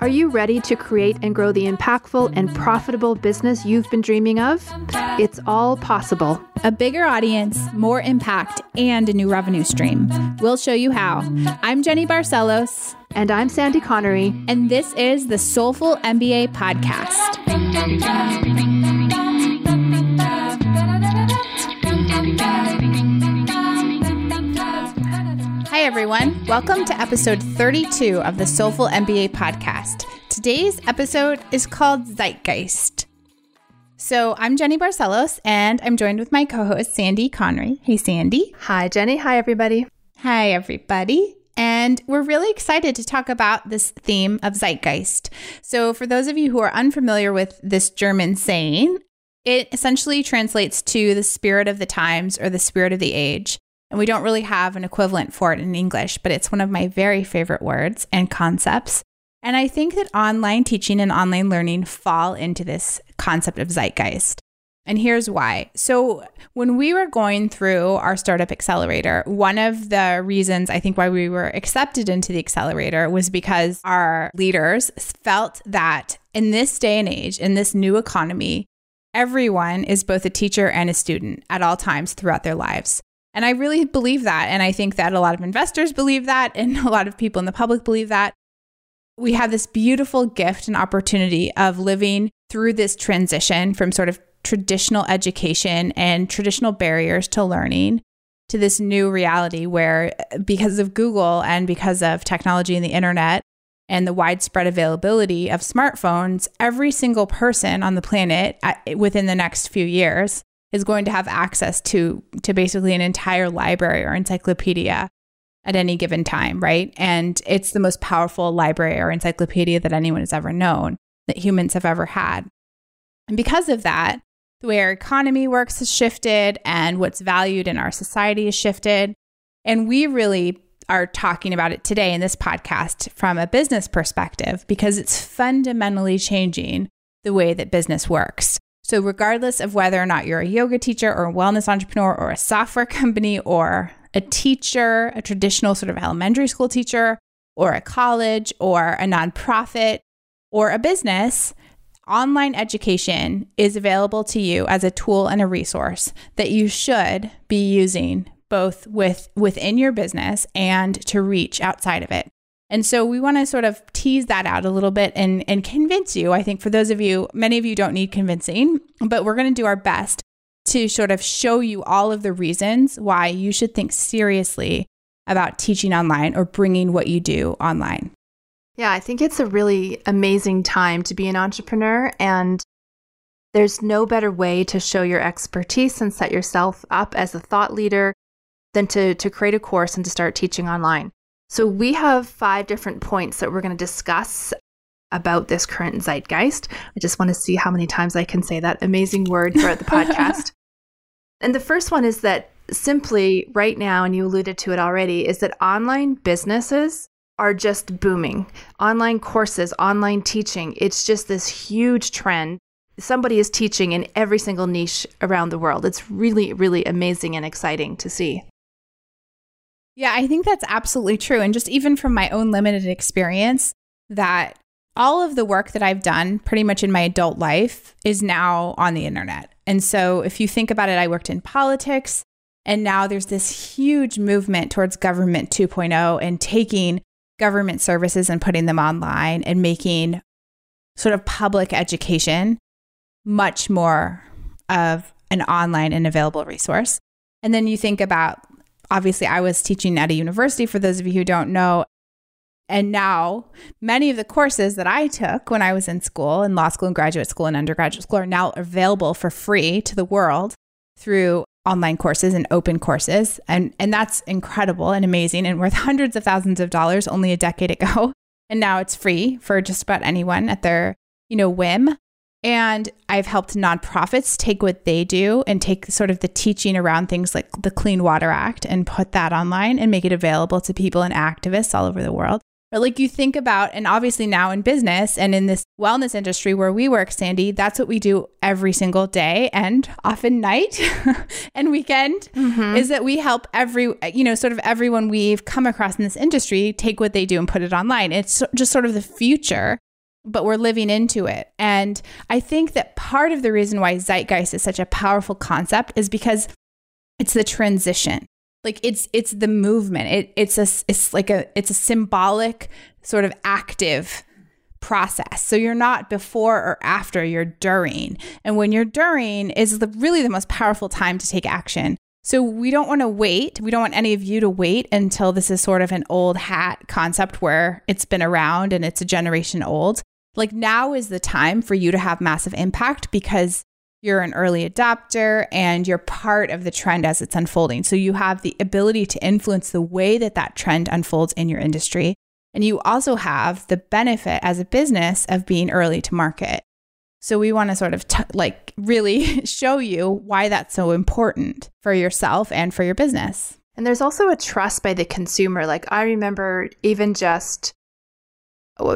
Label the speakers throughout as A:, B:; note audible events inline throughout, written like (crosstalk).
A: Are you ready to create and grow the impactful and profitable business you've been dreaming of? It's all possible.
B: A bigger audience, more impact, and a new revenue stream. We'll show you how. I'm Jenny Barcelos.
A: And I'm Sandy Connery.
B: And this is the Soulful MBA Podcast. Hi, everyone. Welcome to episode 32 of the Soulful MBA podcast. Today's episode is called Zeitgeist. So, I'm Jenny Barcelos, and I'm joined with my co host, Sandy Connery. Hey, Sandy.
A: Hi, Jenny. Hi, everybody.
B: Hi, everybody. And we're really excited to talk about this theme of Zeitgeist. So, for those of you who are unfamiliar with this German saying, it essentially translates to the spirit of the times or the spirit of the age. And we don't really have an equivalent for it in English, but it's one of my very favorite words and concepts. And I think that online teaching and online learning fall into this concept of zeitgeist. And here's why. So, when we were going through our startup accelerator, one of the reasons I think why we were accepted into the accelerator was because our leaders felt that in this day and age, in this new economy, everyone is both a teacher and a student at all times throughout their lives. And I really believe that. And I think that a lot of investors believe that, (laughs) and a lot of people in the public believe that. We have this beautiful gift and opportunity of living through this transition from sort of traditional education and traditional barriers to learning to this new reality where, because of Google and because of technology and the internet and the widespread availability of smartphones, every single person on the planet uh, within the next few years is going to have access to to basically an entire library or encyclopedia at any given time, right? And it's the most powerful library or encyclopedia that anyone has ever known, that humans have ever had. And because of that, the way our economy works has shifted and what's valued in our society has shifted. And we really are talking about it today in this podcast from a business perspective because it's fundamentally changing the way that business works. So, regardless of whether or not you're a yoga teacher or a wellness entrepreneur or a software company or a teacher, a traditional sort of elementary school teacher, or a college or a nonprofit or a business, online education is available to you as a tool and a resource that you should be using both with within your business and to reach outside of it. And so we want to sort of tease that out a little bit and, and convince you. I think for those of you, many of you don't need convincing, but we're going to do our best to sort of show you all of the reasons why you should think seriously about teaching online or bringing what you do online.
A: Yeah, I think it's a really amazing time to be an entrepreneur. And there's no better way to show your expertise and set yourself up as a thought leader than to, to create a course and to start teaching online. So, we have five different points that we're going to discuss about this current zeitgeist. I just want to see how many times I can say that amazing word throughout the (laughs) podcast. And the first one is that simply right now, and you alluded to it already, is that online businesses are just booming. Online courses, online teaching, it's just this huge trend. Somebody is teaching in every single niche around the world. It's really, really amazing and exciting to see.
B: Yeah, I think that's absolutely true. And just even from my own limited experience, that all of the work that I've done pretty much in my adult life is now on the internet. And so if you think about it, I worked in politics, and now there's this huge movement towards government 2.0 and taking government services and putting them online and making sort of public education much more of an online and available resource. And then you think about obviously, I was teaching at a university, for those of you who don't know. And now, many of the courses that I took when I was in school, in law school and graduate school and undergraduate school, are now available for free to the world through online courses and open courses. And, and that's incredible and amazing and worth (laughs) hundreds of thousands of dollars only a decade ago. And now it's free for just about anyone at their, you know, whim. And I've helped nonprofits take what they do and take sort of the teaching around things like the Clean Water Act and put that online and make it available to people and activists all over the world. But like you think about, and obviously now in business and in this wellness industry where we work, Sandy, that's what we do every single day and often night (laughs) and weekend mm-hmm. is that we help every, you know, sort of everyone we've come across in this industry take what they do and put it online. It's just sort of the future but we're living into it. And I think that part of the reason why zeitgeist is such a powerful concept is because it's the transition. Like it's it's the movement. It, it's a it's like a it's a symbolic sort of active process. So you're not before or after you're during. And when you're during is the, really the most powerful time to take action. So we don't want to wait. We don't want any of you to wait until this is sort of an old hat concept where it's been around and it's a generation old like now is the time for you to have massive impact because you're an early adopter and you're part of the trend as it's unfolding. So you have the ability to influence the way that that trend unfolds in your industry. And you also have the benefit as a business of being early to market. So we want to sort of t- like really (laughs) show you why that's so important for yourself and for your business.
A: And there's also a trust by the consumer. Like I remember even just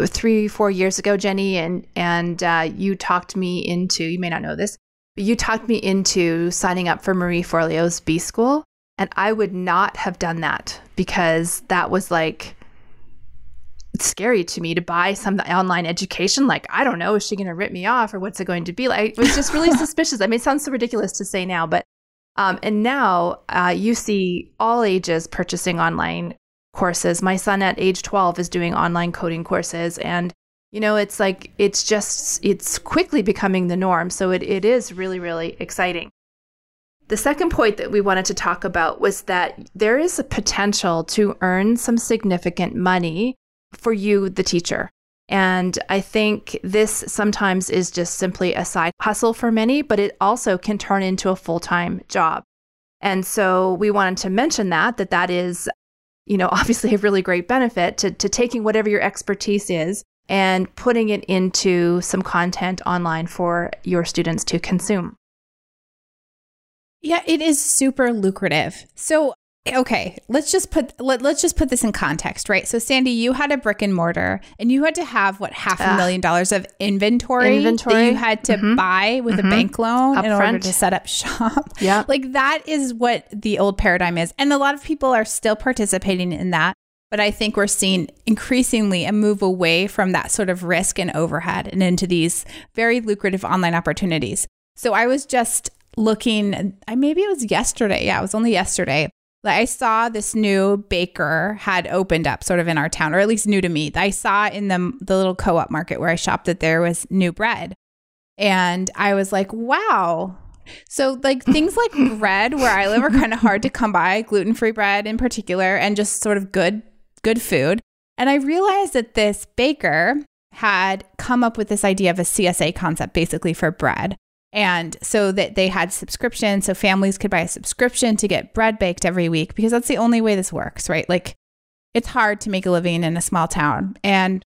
A: three, four years ago, Jenny, and and uh, you talked me into. You may not know this, but you talked me into signing up for Marie Forleo's B School. And I would not have done that because that was like scary to me to buy some online education. Like, I don't know, is she going to rip me off or what's it going to be like? It was just really (laughs) suspicious. I mean, it sounds so ridiculous to say now, but, um, and now uh, you see all ages purchasing online courses. My son at age 12 is doing online coding courses and you know, it's like it's just it's quickly becoming the norm. So it, it is really, really exciting. The second point that we wanted to talk about was that there is a potential to earn some significant money for you, the teacher. And I think this sometimes is just simply a side hustle for many, but it also can turn into a full time job. And so we wanted to mention that, that that is, you know, (laughs) obviously a really great benefit to, to taking whatever your expertise is and putting it into some content online for your students to consume.
B: Yeah, it is super lucrative. So, okay, let's just put let, let's just put this in context, right? So, Sandy, you had a brick and mortar and you had to have what half a million dollars of inventory, inventory that you had to mm-hmm. buy with mm-hmm. a bank loan Up in front. order to set up shop. (laughs)
A: Yeah.
B: Like that is what the old paradigm is. And a lot of people are still participating in that. But I think we're seeing increasingly a move away from that sort of risk and overhead and into these very lucrative online opportunities. So I was just looking, i maybe it was yesterday. Yeah, it was only yesterday. I saw this new baker had opened up sort of in our town, or at least new to me. I saw in the, the little co op market where I shopped that there was new bread. And I was like, wow, so, like things like (laughs) bread where I live are kind of hard to come by, gluten free bread in particular, and just sort of good good food. And I realized that this baker had come up with this idea of a CSA concept basically for bread. And so that they had subscription, so families could buy a subscription to get bread baked every week because that's the only way this works, right? Like it's hard to make a living in a small town. And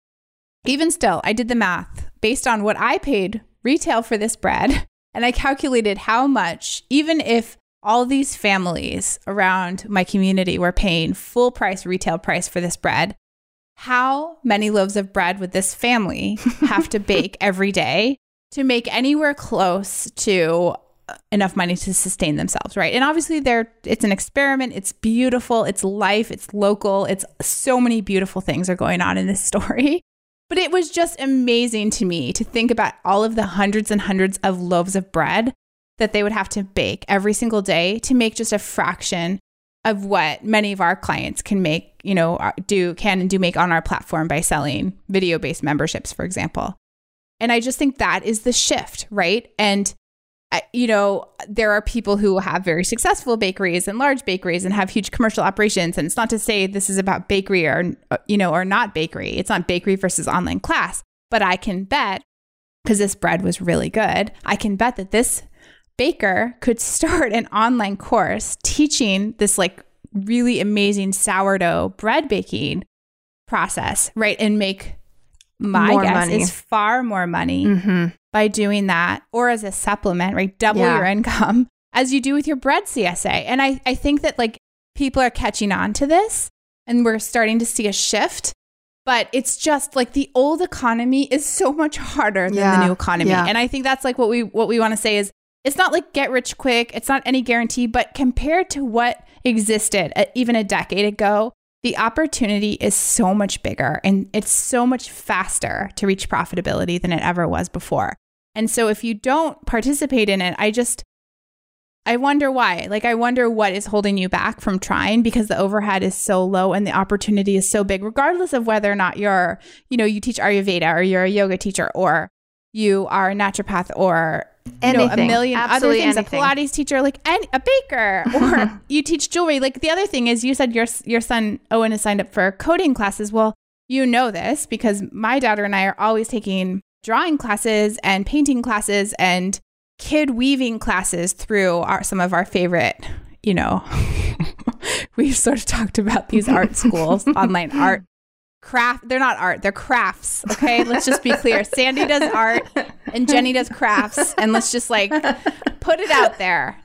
B: even still, I did the math based on what I paid retail for this bread. (laughs) And I calculated how much, even if all these families around my community were paying full price retail price for this bread. How many loaves of bread would this family (laughs) have to bake every day to make anywhere close to enough money to sustain themselves, right? And obviously there it's an experiment, it's beautiful, it's life, it's local, it's so many beautiful things are going on in this (laughs) story. But it was just amazing to me to think about all of the hundreds and hundreds of loaves of bread that they would have to bake every single day to make just a fraction of what many of our clients can make, you know, uh, do can and do make on our platform by selling video based memberships, for example. And I just think that is the shift, right? And you know, there are people who have very successful bakeries and large bakeries and have huge commercial operations. And it's not to say this is about bakery or, uh, you know, or not bakery. It's not bakery versus online class. But I can bet, because this bread was really good, I can bet that this baker could (laughs) start an online course teaching this like really amazing sourdough bread baking process, right? And make my more guess money. is far more money mm-hmm. by doing that or as a supplement, right? Double yeah. your income (laughs) as you do with your bread CSA. And I, I think that like people are catching on to this and we're starting to see a shift But it's just like the old economy is so much harder than
A: Yeah,
B: the new economy.
A: yeah.
B: And I think that's like what we what we want to say is it's not like get rich quick, it's not any guarantee, but compared to what existed uh, even a decade ago, the opportunity is so much bigger and it's so much faster to reach profitability than it ever was before. And so if you don't participate in it, I just I wonder why. Like I wonder what is holding you back from trying because the overhead is so low and the opportunity is so big regardless of whether or not you're, you know, you teach Ayurveda or you're a yoga teacher or you are a naturopath or you know, a million
A: Absolutely
B: other things,
A: anything.
B: a Pilates teacher, like any, a baker, or (laughs) you teach jewelry. Like the other thing is, you said your your son Owen has signed up for coding classes. Well, you know this because my daughter and I are always taking drawing classes and painting classes and kid weaving classes through our, some of our favorite, you know, (laughs) we've sort of talked about these art schools, (laughs) online art, craft. They're not art, they're crafts. Okay. Let's just be clear. (laughs) Sandy does art and Jenny does crafts. And let's just like put it out there.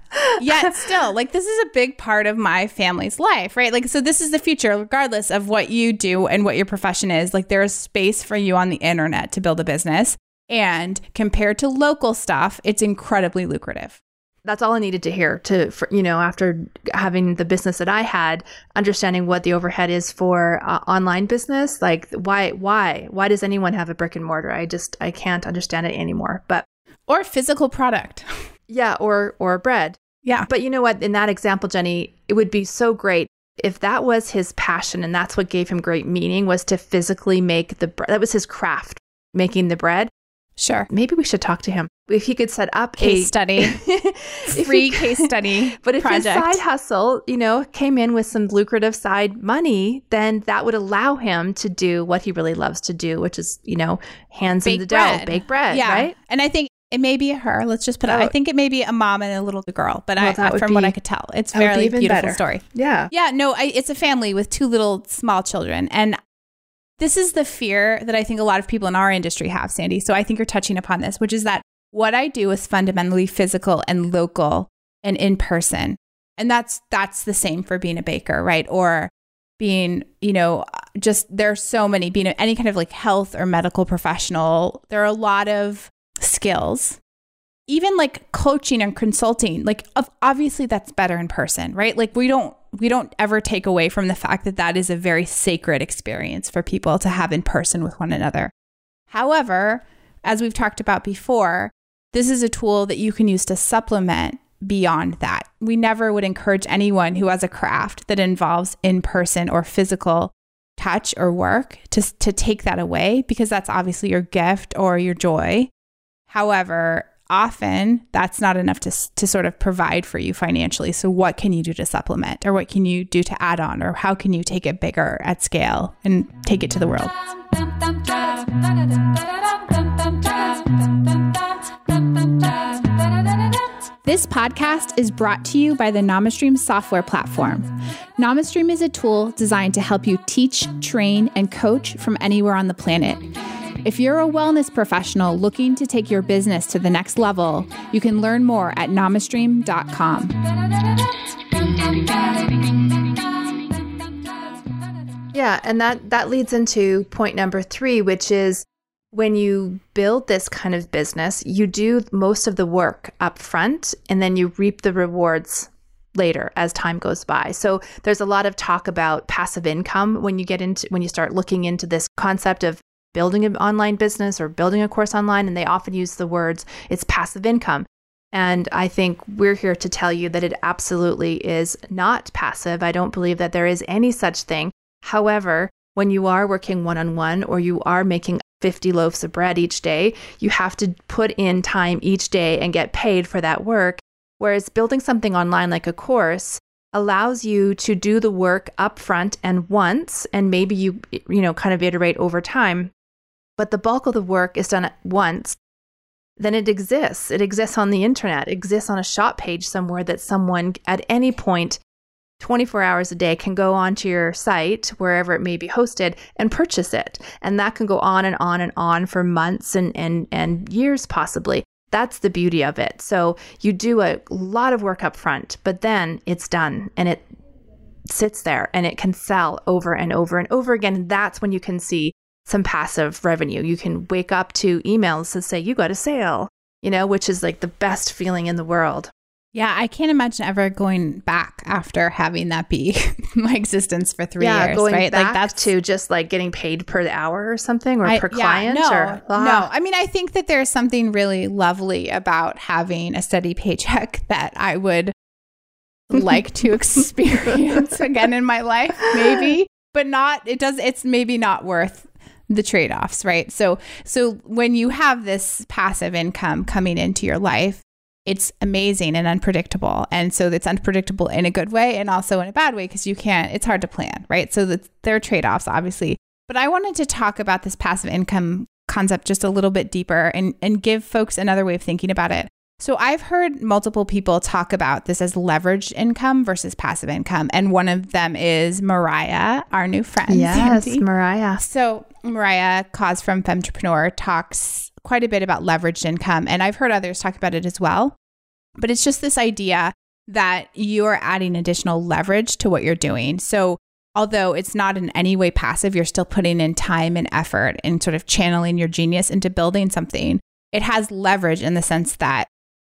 B: Yet still, like this is a big part of my family's life, right? Like, so this is the future, regardless of what you do and what your profession is. Like, there is space for you on the internet to build a business. And compared to local stuff, it's incredibly lucrative.
A: That's all I needed to hear to, for, you know, after having the business that I had, understanding what the overhead is for uh, online business. Like, why, why, why does anyone have a brick and mortar? I just, I can't understand it anymore. But
B: Or physical product. (laughs)
A: yeah, or, or bread.
B: Yeah.
A: But you know what? In that example, Jenny, it would be so great if that was his passion and that's what gave him great meaning was to physically make the bread. That was his craft, making the bread.
B: Sure.
A: Maybe we should talk to him. If he could set up
B: Case
A: a
B: study. (laughs)
A: if he (laughs)
B: Free case study. (laughs)
A: But if
B: project.
A: his side hustle, you know, came in with some lucrative side money, then that would allow him to do what he really loves to do, which is, you know, hands in
B: Bake
A: the dough, bake bread,
B: yeah.
A: right?
B: And I think it may be her. Let's just put it. Oh. I
A: Oh.
B: think it may be a mom and a little girl, but
A: Well,
B: I, from what I could tell, it's
A: be
B: fairly
A: even
B: beautiful
A: better.
B: story.
A: Yeah.
B: Yeah, no, I, it's a family with two little small children. And this is the fear that I think a lot of people in our industry have, Sandy. So I think you're touching upon this, which is that what I do is fundamentally physical and local and in person. And that's that's the same for being a baker, right? Or being, you know, just there's so many being any kind of like health or medical professional. There are a lot of skills even like coaching and consulting like obviously that's better in person right? Like we don't we don't ever take away from the fact that that is a very sacred experience for people to have in person with one another. However as we've talked about before this is a tool that you can use to supplement beyond that. We never would encourage anyone who has a craft that involves in person or physical touch or work to to take that away because that's obviously your gift or your joy. However, often that's not enough to, to sort of provide for you financially. So, what can you do to supplement, or what can you do to add on, or how can you take it bigger at scale and take it to the world? This podcast is brought to you by the NamaStream software platform. NamaStream is a tool designed to help you teach, train, and coach from anywhere on the planet. If you're a wellness professional looking to take your business to the next level, you can learn more at namastream.com.
A: Yeah, and that that leads into point number 3, which is when you build this kind of business, you do most of the work up front and then you reap the rewards later as time goes by. So there's a lot of talk about passive income when you get into when you start looking into this concept of building an online business or building a course online and they often use the words it's passive income. And I think we're here to tell you that it absolutely is not passive. I don't believe that there is any such thing. However, when you are working one on one or you are making 50 loaves of bread each day, you have to put in time each day and get paid for that work. Whereas building something online like a course allows you to do the work upfront and once, and maybe you, you know, kind of iterate over time. But the bulk of the work is done at once. Then it exists. It exists on the internet, it exists on a shop page somewhere that someone at any point 24 hours a day can go onto your site, wherever it may be hosted, and purchase it. And that can go on and on and on for months and, and, and years, possibly. That's the beauty of it. So you do a lot of work up front, but then it's done and it sits there and it can sell over and over and over again. That's when you can see some passive revenue. You can wake up to emails that say, you got a sale, you know, which is like the best feeling in the world.
B: Yeah, I can't imagine ever going back after having that be (laughs) my existence for three
A: yeah,
B: years.
A: going
B: right?
A: back
B: like that's
A: to just like getting paid per hour or something or
B: I-
A: per
B: yeah,
A: client
B: no,
A: or
B: no.
A: Ah.
B: I mean, I think that there's something really lovely about having a steady paycheck (laughs) that I would (laughs) like to experience again in my life, maybe, but not. It does. It's maybe not worth the trade-offs, right? So, so when you have this passive income coming into your life. It's amazing and unpredictable. And so it's unpredictable in a good way and also in a bad way because you can't, it's hard to plan, right? So that there are trade offs, obviously. But I wanted to talk about this passive income concept just a little bit deeper and, and give folks another way of thinking about it. So I've heard multiple people talk about this as leveraged income versus passive income. And one of them is Mariah, our new friend. (laughs)
A: Yes,
B: Sandy.
A: Mariah.
B: So Mariah, Coz from Femtrepreneur, talks quite a bit about leveraged income. And I've heard others talk about it as well. But it's just this idea that you're adding additional leverage to what you're doing. So although it's not in any way passive, you're still putting in time and effort and sort of channeling your genius into building something. It has leverage in the sense that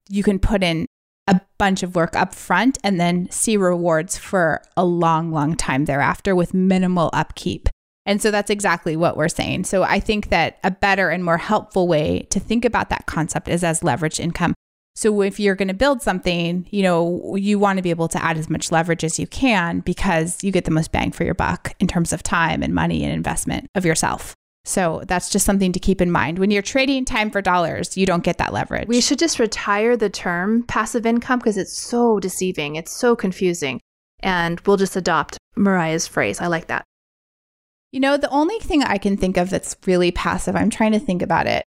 B: you can put in a bunch of work up front and then see rewards for a long, long time thereafter with minimal upkeep. And so that's exactly what we're saying. So I think that a better and more helpful way to think about that concept is as leveraged income. So if you're going to build something, you know, you want to be able to add as much leverage as you can because you get the most bang for your buck in terms of time and money and investment of yourself. So that's just something to keep in mind. When you're trading time for dollars, you don't get that leverage.
A: We should just retire the term passive income because it's so deceiving. It's so confusing. And we'll just adopt Mariah's phrase. I like that.
B: You know, the only thing I can think of that's really passive, I'm trying to think about it.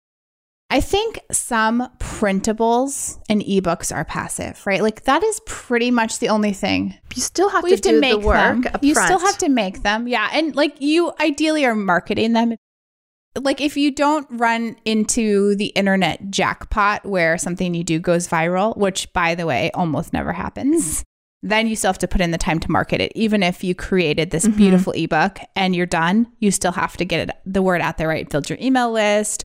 B: I think some printables and ebooks are passive, right? Like that is pretty much the only thing.
A: You still have
B: We
A: to
B: have to
A: do
B: make
A: the work
B: them. You still have to make them. Yeah. And like you ideally are marketing them. Like if you don't run into the internet jackpot where something you do goes viral, which by the way almost never happens, then you still have to put in the time to market it. Even if you created this
A: Mhm.
B: beautiful ebook and you're done, you still have to get it, the word out there, right? Build your email list,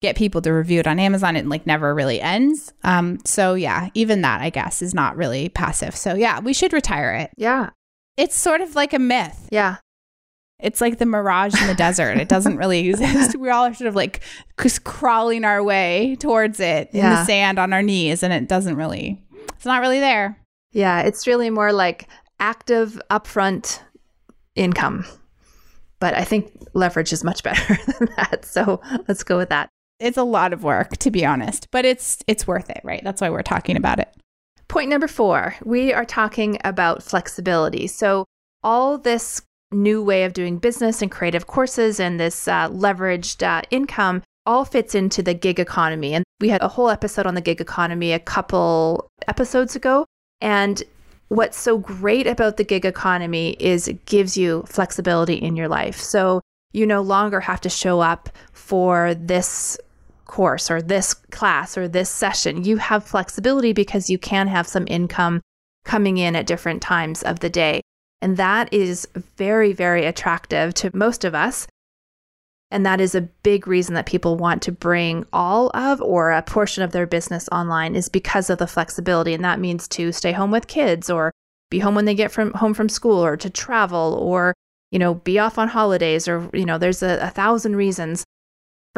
B: get people to review it on Amazon. It like never really ends. Um, so yeah, even that I guess is not really passive. So yeah, we should retire it.
A: Yeah.
B: It's sort of like a myth.
A: Yeah.
B: It's like the mirage in the desert. It doesn't really (laughs) exist. We all are sort of like just crawling our way towards it in the sand on our knees, and it doesn't really, it's not really there.
A: Yeah. It's really more like active upfront income. But I think leverage is much (laughs) better than that. So let's go with that.
B: It's a lot of work, to be honest, but it's it's worth it, right? That's why we're talking about it.
A: Point number four, we are talking about flexibility. So, all this new way of doing business and creative courses and this uh, leveraged uh, income all fits into the gig economy. And we had a whole episode on the gig economy a couple episodes ago. And what's so great about the gig economy is it gives you flexibility in your life. So, you no longer have to show up for this course or this class or this session. You have flexibility because you can have some income coming in at different times of the day. And that is very, very attractive to most of us. And that is a big reason that people want to bring all of or a portion of their business online is because of the flexibility. And that means to stay home with kids or be home when they get from home from school or to travel or, you know, be off on holidays or, you know, there's a, a thousand reasons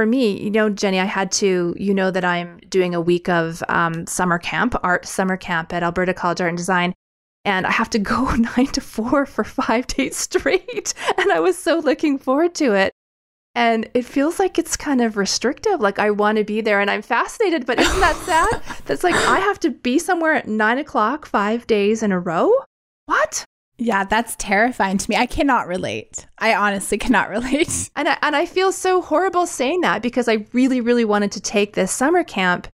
A: for me, you know, Jenny, I had to, you know, that I'm doing a week of um, summer camp, art summer camp at Alberta College Art and Design. And I have to go (laughs) nine to four for five days straight. (laughs) And I was so looking forward to it. And it feels like it's kind of restrictive. Like I want to be there and I'm fascinated, but isn't that sad? (laughs) That's like I have to be somewhere at nine o'clock five days in a row? What?
B: Yeah, that's terrifying to me. I cannot relate. I honestly cannot relate.
A: And I, and I feel so horrible saying that because I really, really wanted to take this summer camp.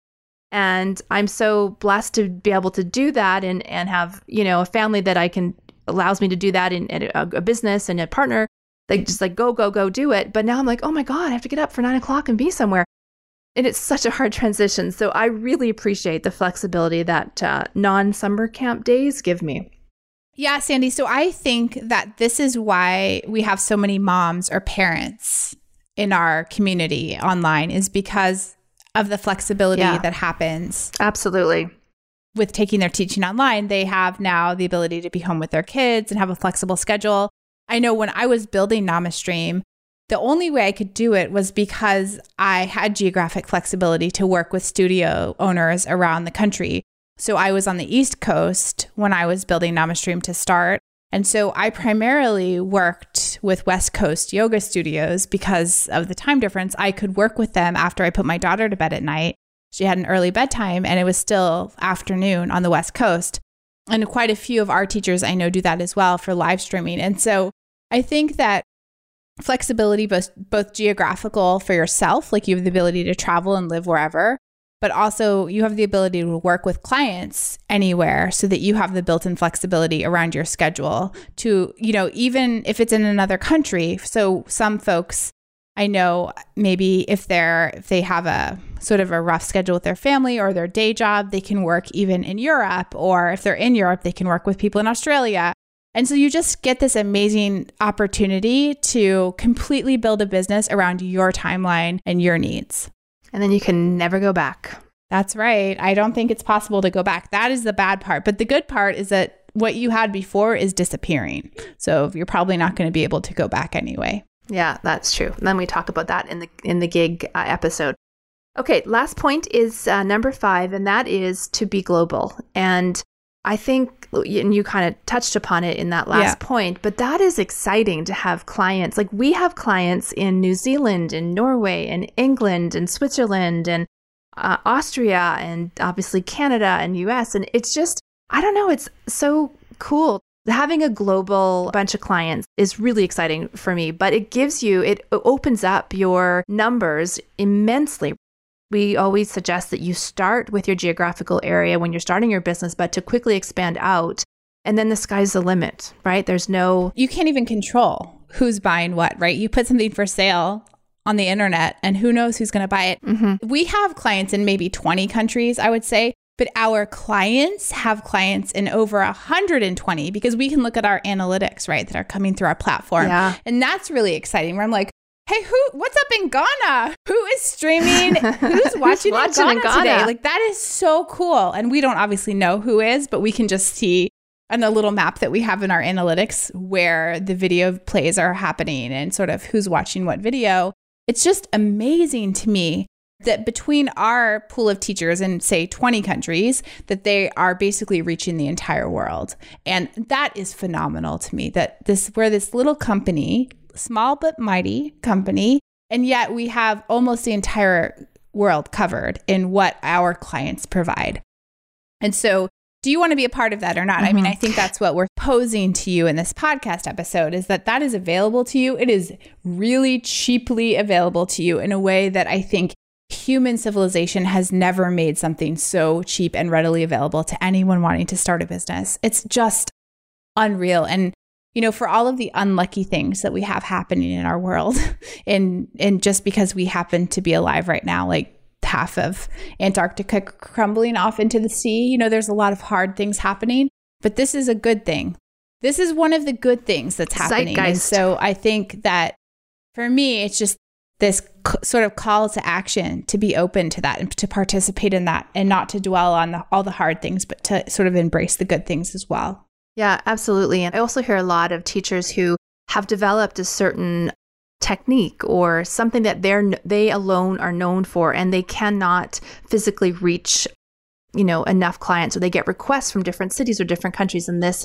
A: And I'm so blessed to be able to do that and, and have, you know, a family that I can allows me to do that in, in a, a business and a partner. Like just like go, go, go do it. But now I'm like, oh my God, I have to get up for nine o'clock and be somewhere. And it's such a hard transition. So I really appreciate the flexibility that uh, non summer camp days give me.
B: Yeah, Sandy. So I think that this is why we have so many moms or parents in our community online is because of the flexibility yeah. that happens.
A: Absolutely.
B: With taking their teaching online, they have now the ability to be home with their kids and have a flexible schedule. I know when I was building NamaStream, the only way I could do it was because I had geographic flexibility to work with studio owners around the country. So I was on the East Coast when I was building NamaStream to start. And so I primarily worked with West Coast yoga studios because of the time difference. I could work with them after I put my daughter to bed at night. She had an early bedtime and it was still afternoon on the West Coast. And quite a few of our teachers I know do that as well for live streaming. And so I think that flexibility both both geographical for yourself, like you have the ability to travel and live wherever, but also you have the ability to work with clients anywhere so that you have the built-in flexibility around your schedule to, you know, even if it's in another country. So some folks I know maybe if they're if they have a sort of a rough schedule with their family or their day job, they can work even in Europe or if they're in Europe, they can work with people in Australia. And so you just get this amazing opportunity to completely build a business around your timeline and your needs
A: and then you can never go back.
B: That's right. I don't think it's possible to go back. That is the bad part. But the good part is that what you had before is disappearing. So you're probably not going to be able to go back anyway.
A: Yeah, that's true. And then we talk about that in the in the gig uh, episode. Okay, last point is uh, number 5 and that is to be global. And I think, and you kind of touched upon it in that last yeah. point, but that is exciting to have clients. Like we have clients in New Zealand and Norway and England and Switzerland and uh, Austria and obviously Canada and US. And it's just, I don't know, it's so cool. Having a global bunch of clients is really exciting for me, but it gives you, it opens up your numbers immensely we always suggest that you start with your geographical area when you're starting your business, but to quickly expand out. And then the sky's the limit, right? There's no.
B: You can't even control who's buying what, right? You put something for sale on the internet and who knows who's going to buy it. Mm-hmm. We have clients in maybe 20 countries, I would say, but our clients have clients in over 120 because we can look at our analytics, right, that are coming through our platform. Yeah. And that's really exciting where I'm like, hey, who? What's up in Ghana? Who is streaming? Who's watching, (laughs) Who's watching in, Ghana in, Ghana today? Like that is so cool. And we don't obviously know who is, but we can just see on a little map that we have in our analytics where the video plays are happening and sort of who's watching what video. It's just amazing to me that between our pool of teachers in say 20 countries that they are basically reaching the entire world and that is phenomenal to me that this where this little company small but mighty company. And yet we have almost the entire world covered in what our clients provide. And so, do you want to be a part of that or not? Mm-hmm. I mean, I mm-hmm. think that's what we're posing to you in this podcast episode is that that is available to you. It is really cheaply available to you in a way that I think human civilization has never made something so cheap and readily available to anyone wanting to start a business. It's just unreal. And you know, for all of the unlucky things that we have happening in our world, (laughs) and and just because we happen to be alive right now, like half of Antarctica crumbling off into the sea, you know, there's a lot of hard things happening, but this is a good thing. This is one of the good things that's happening. And so I think that for me, it's just this c- sort of call to action to be open to that and to participate in that and not to dwell on the, all the hard things, but to sort of embrace the good things as well.
A: Yeah, absolutely. And I also hear a lot of teachers who have developed a certain technique or something that they're they alone are known for and they cannot physically reach you know enough clients or they get requests from different cities or different countries and this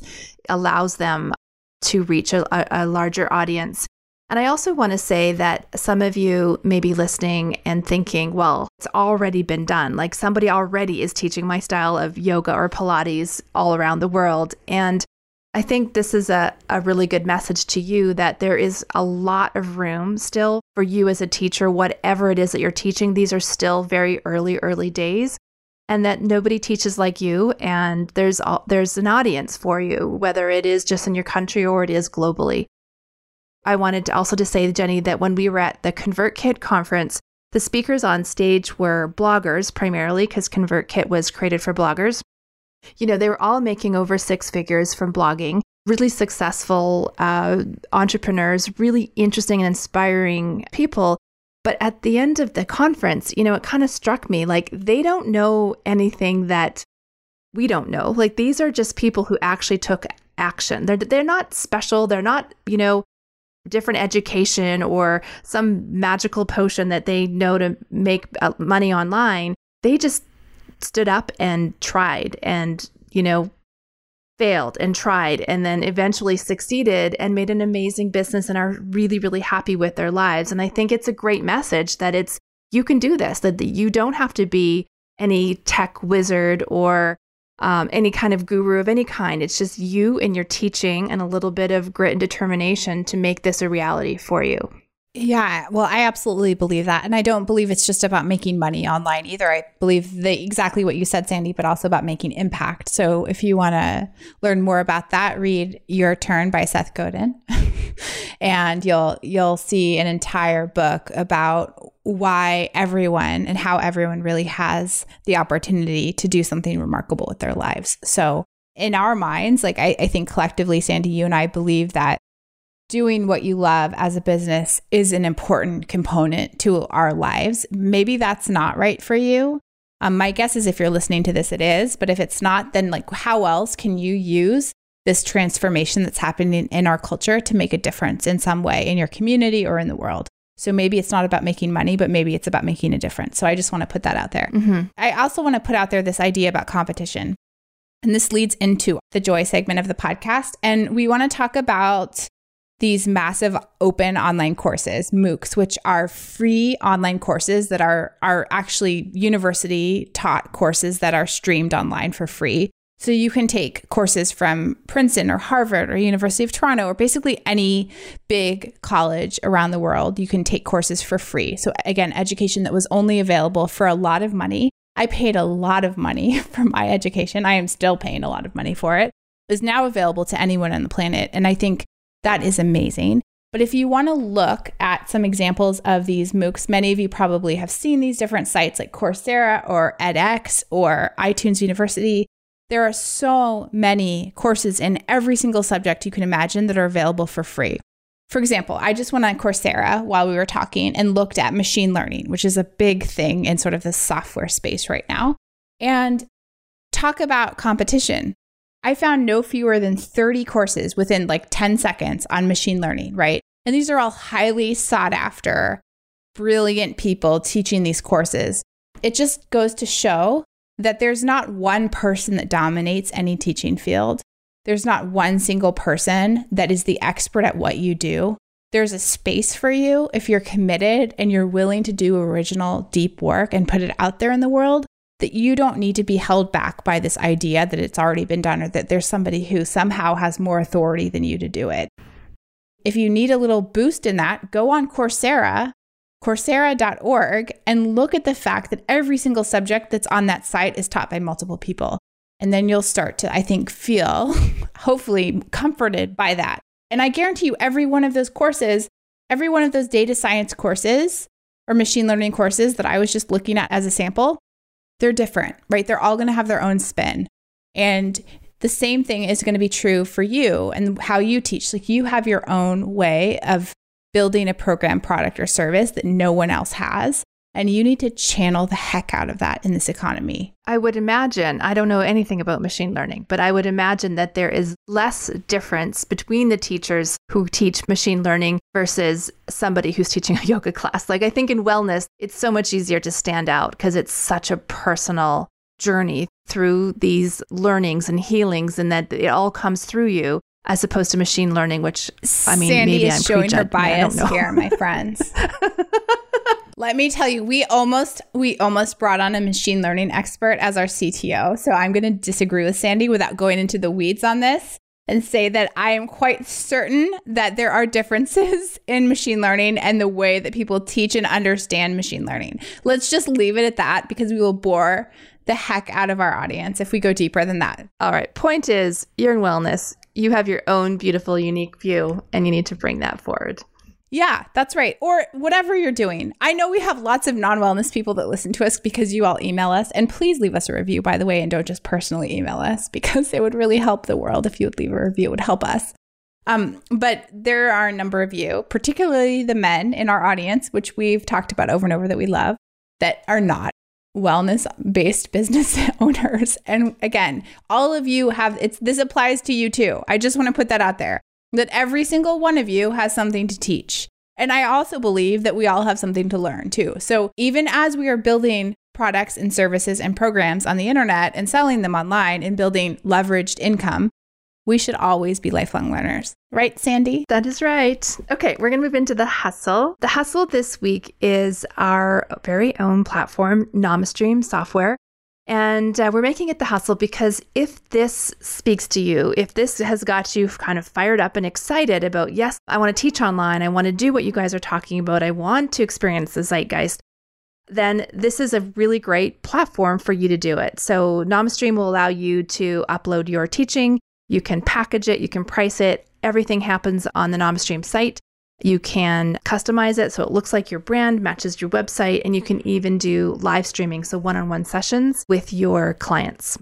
A: allows them to reach a, a larger audience and I also want to say that some of you may be listening and thinking, well, it's already been done. Like somebody already is teaching my style of yoga or Pilates all around the world. And I think this is a, a really good message to you that there is a lot of room still for you as a teacher, whatever it is that you're teaching. These are still very early, early days. And that nobody teaches like you, and there's there's an audience for you, whether it is just in your country or it is globally. I wanted to also to say, Jenny, that when we were at the ConvertKit conference, the speakers on stage were bloggers primarily, because ConvertKit was created for bloggers. You know, they were all making over six figures from blogging, really successful uh, entrepreneurs, really interesting and inspiring people. But at the end of the conference, you know, it kind of struck me like they don't know anything that we don't know. Like these are just people who actually took action. They're they're not special. They're not, you know, different education or some magical potion that they know to make uh, money online. They just stood up and tried and, you know, failed and tried and then eventually succeeded and made an amazing business and are really really happy with their lives and i think it's a great message that it's you can do this that you don't have to be any tech wizard or um, any kind of guru of any kind. It's just you and your teaching and a little bit of grit and determination to make this a reality for you.
B: Yeah, well, I absolutely believe that. And I don't believe it's just about making money online either. I believe the, exactly what you said, Sandy, but also about making impact. So if you want to learn more about that, read Your Turn by Seth Godin. (laughs) and you'll you'll see an entire book about why everyone and how everyone really has the opportunity to do something remarkable with their lives. So in our minds, like I, I think collectively, Sandy, you and I believe that doing what you love as a business is an important component to our lives. Maybe that's not right for you. Um, my guess is if you're listening to this, it is. But if it's not, then like how else can you use this transformation that's happening in our culture to make a difference in some way in your community or in the world? So maybe it's not about making money, but maybe it's about making a difference. So I just want to put that out there. Mm-hmm. I also want to put out there this idea about competition. And this leads into the joy segment of the podcast. And we want to talk about these massive open online courses, MOOCs, which are free online courses that are are actually university taught courses that are streamed online for free. So you can take courses from Princeton or Harvard or University of Toronto or basically any big college around the world. You can take courses for free. So again, education that was only available for a lot of money. I paid a lot of money (laughs) for my education. I am still paying a lot of money for it. Is now available to anyone on the planet. And I think that is amazing. But if you want to look at some examples of these MOOCs, many of you probably have seen these different sites like Coursera or edX or iTunes University. There are so many courses in every single subject you can imagine that are available for free. For example, I just went on Coursera while we were talking and looked at machine learning, which is a big thing in sort of the software space right now. And talk about competition. I found no fewer than 30 courses within like 10 seconds on machine learning, right? And these are all highly sought after, brilliant people teaching these courses. It just goes to show that there's not one person that dominates any teaching field. There's not one single person that is the expert at what you do. There's a space for you if you're committed and you're willing to do original, deep work and put it out there in the world that you don't need to be held back by this idea that it's already been done or that there's somebody who somehow has more authority than you to do it. If you need a little boost in that, go on Coursera, coursera.org, and look at the fact that every single subject that's on that site is taught by multiple people. And then you'll start to, I think, feel (laughs) hopefully comforted by that. And I guarantee you, every one of those courses, every one of those data science courses or machine learning courses that I was just looking at as a sample, they're different, right? They're all going to have their own spin. And the same thing is going to be true for you and how you teach. Like you have your own way of building a program, product, or service that no one else has. And you need to channel the heck out of that in this economy.
A: I would imagine, I don't know anything about machine learning, but I would imagine that there is less difference between the teachers who teach machine learning versus somebody who's teaching a (laughs) yoga class. Like, I think in wellness, it's so much easier to stand out because it's such a personal journey through these learnings and healings, and that it all comes through you as opposed to machine learning, which I mean,
B: Sandy
A: maybe
B: is
A: I'm
B: showing her bias
A: here,
B: my (laughs) friends. Let me tell you, we almost we almost brought on a machine learning expert as our CTO. So I'm going to disagree with Sandy without going into the weeds on this and say that I am quite certain that there are differences (laughs) in machine learning and the way that people teach and understand machine learning. Let's just leave it at that because we will bore the heck out of our audience if we go deeper than that.
A: All right. Point is, you're in wellness. You have your own beautiful, unique view, and you need to bring that forward.
B: Yeah, that's right. Or whatever you're doing. I know we have lots of non wellness people that listen to us because you all email us. And please leave us a review, by the way, and don't just personally email us (laughs) because it would really help the world if you would leave a review. It would help us. Um, but there are a number of you, particularly the men in our audience, which we've talked about over and over that we love, that are not wellness based business (laughs) owners. And again, all of you have it's this applies to you too. I just want to put that out there that every single one of you has something to teach. And I also believe that we all have something to learn too. So even as we are building products and services and programs on the internet and selling them online and building leveraged income, we should always be lifelong learners. Right, Sandy?
A: That is right. Okay, we're going to move into the hustle. The hustle this week is our very own platform, NamaStream software. And uh, we're making it the hustle because if this speaks to you, if this has got you kind of fired up and excited about, yes, I want to teach online, I want to do what you guys are talking about, I want to experience the zeitgeist, then this is a really great platform for you to do it. So, NamaStream will allow you to upload your teaching, you can package it, you can price it. Everything happens on the NamaStream site. You can customize it so it looks like your brand, matches your website, and you can even do live streaming, so one on one sessions with your clients.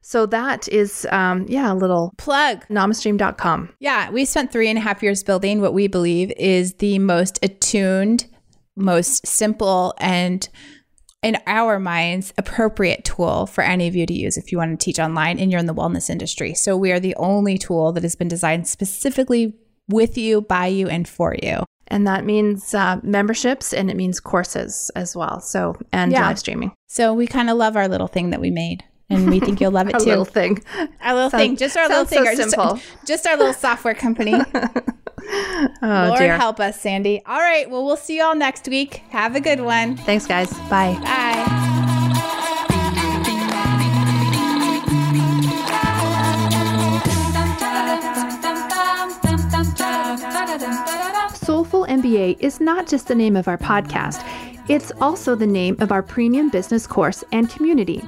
A: So that is, um, yeah, a little
B: plug.
A: Namastream.com.
B: Yeah, we spent three and a half years building what we believe is the most attuned, most simple, and in our minds, appropriate tool for any of you to use if you want to teach online and you're in the wellness industry. So we are the only tool that has been designed specifically with you, by you, and for you.
A: And that means uh, memberships and it means courses as well. So, and yeah. live streaming.
B: So, we kind of love our little thing that we made. And we think you'll love (laughs) it
A: our
B: too.
A: little thing.
B: Our little thing. Just our little thing.
A: So
B: just, just our little software company. (laughs) (laughs)
A: oh,
B: Lord
A: dear.
B: help us, Sandy. All right. Well, we'll see you all next week. Have a good one.
A: Thanks, guys. Bye.
B: Bye.
A: Soulful MBA is not just the name of our podcast, it's also the name of our premium business course and community.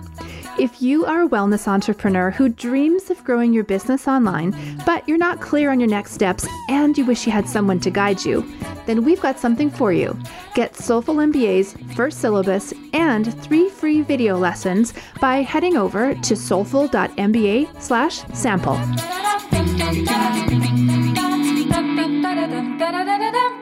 A: If you are a wellness entrepreneur who dreams of growing your business online, but you're not clear on your next steps and you wish you had someone to guide you, then we've got something for you. Get Soulful MBA's first syllabus and three free video lessons by heading over to soulful.mba/sample.